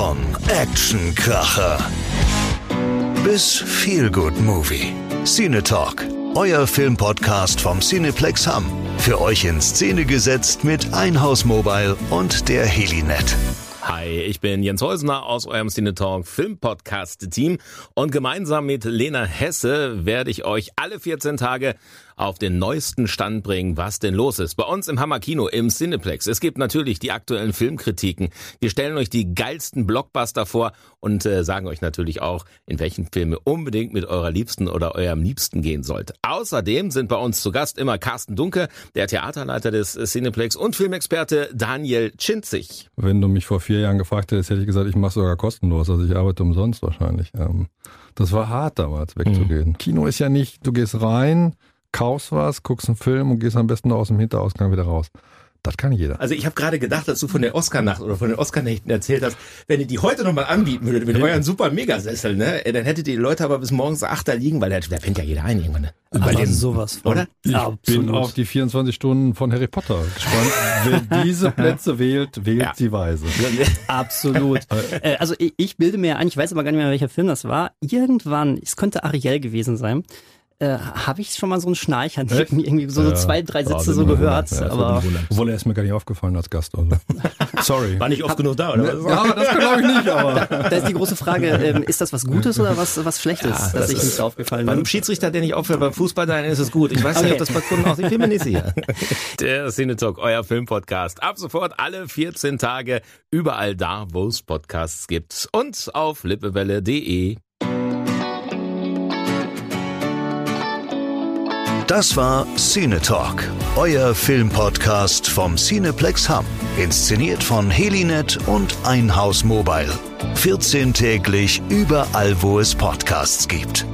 Von Actionkracher bis Feelgood Movie. Cine Talk, euer Filmpodcast vom Cineplex Hamm. Für euch in Szene gesetzt mit Einhaus Mobile und der Helinet. Hi, ich bin Jens Häusner aus eurem Cine Talk Film Podcast Team und gemeinsam mit Lena Hesse werde ich euch alle 14 Tage auf den neuesten Stand bringen, was denn los ist. Bei uns im Hammer Kino im Cineplex. Es gibt natürlich die aktuellen Filmkritiken. Wir stellen euch die geilsten Blockbuster vor und äh, sagen euch natürlich auch, in welchen Filme unbedingt mit eurer Liebsten oder eurem Liebsten gehen sollt. Außerdem sind bei uns zu Gast immer Carsten Dunke, der Theaterleiter des Cineplex und Filmexperte Daniel Chinzig. Wenn du mich vor vier Jahren gefragt hättest, hätte ich gesagt, ich mache sogar kostenlos. Also ich arbeite umsonst wahrscheinlich. Ähm, das war hart damals wegzugehen. Mhm. Kino ist ja nicht, du gehst rein, kaufst was, guckst einen Film und gehst am besten aus dem Hinterausgang wieder raus. Das kann jeder. Also ich habe gerade gedacht, dass du von der Oscar-Nacht oder von den Oscar-Nächten erzählt hast, wenn ihr die heute nochmal anbieten würdet mit ja. euren super Megasessel, ne, dann hättet ihr die Leute aber bis morgens acht da liegen, weil da, da pennt ja jeder ein irgendwann. Ne? Aber den, sowas von. Oder? Ich ja, bin auf die 24 Stunden von Harry Potter gespannt. Wer diese Plätze wählt, wählt ja. sie weise. Absolut. Äh, also ich, ich bilde mir ein, ich weiß aber gar nicht mehr, welcher Film das war. Irgendwann, es könnte Ariel gewesen sein äh, habe ich schon mal so ein Schnarchern irgendwie so, so zwei, drei Sätze so gehört. Ja, aber Obwohl er ist mir gar nicht aufgefallen als Gast. Also. Sorry. War nicht oft genug da, oder? was? Ja, das glaube ich nicht, aber. Da, da, ist die große Frage, ähm, ist das was Gutes oder was, was Schlechtes, ja, dass ich nicht aufgefallen bin? Beim Schiedsrichter, der nicht auffällt, beim Fußball, dann ist es gut. Ich weiß okay. nicht, ob das bei Kunden auch, ich bin mir nicht sicher. Der Cinetalk, euer Filmpodcast. Ab sofort alle 14 Tage überall da, wo es Podcasts gibt und auf lippewelle.de. Das war Cine Talk, euer Filmpodcast vom Cineplex Hub. Inszeniert von Helinet und Einhaus Mobile. 14 täglich überall, wo es Podcasts gibt.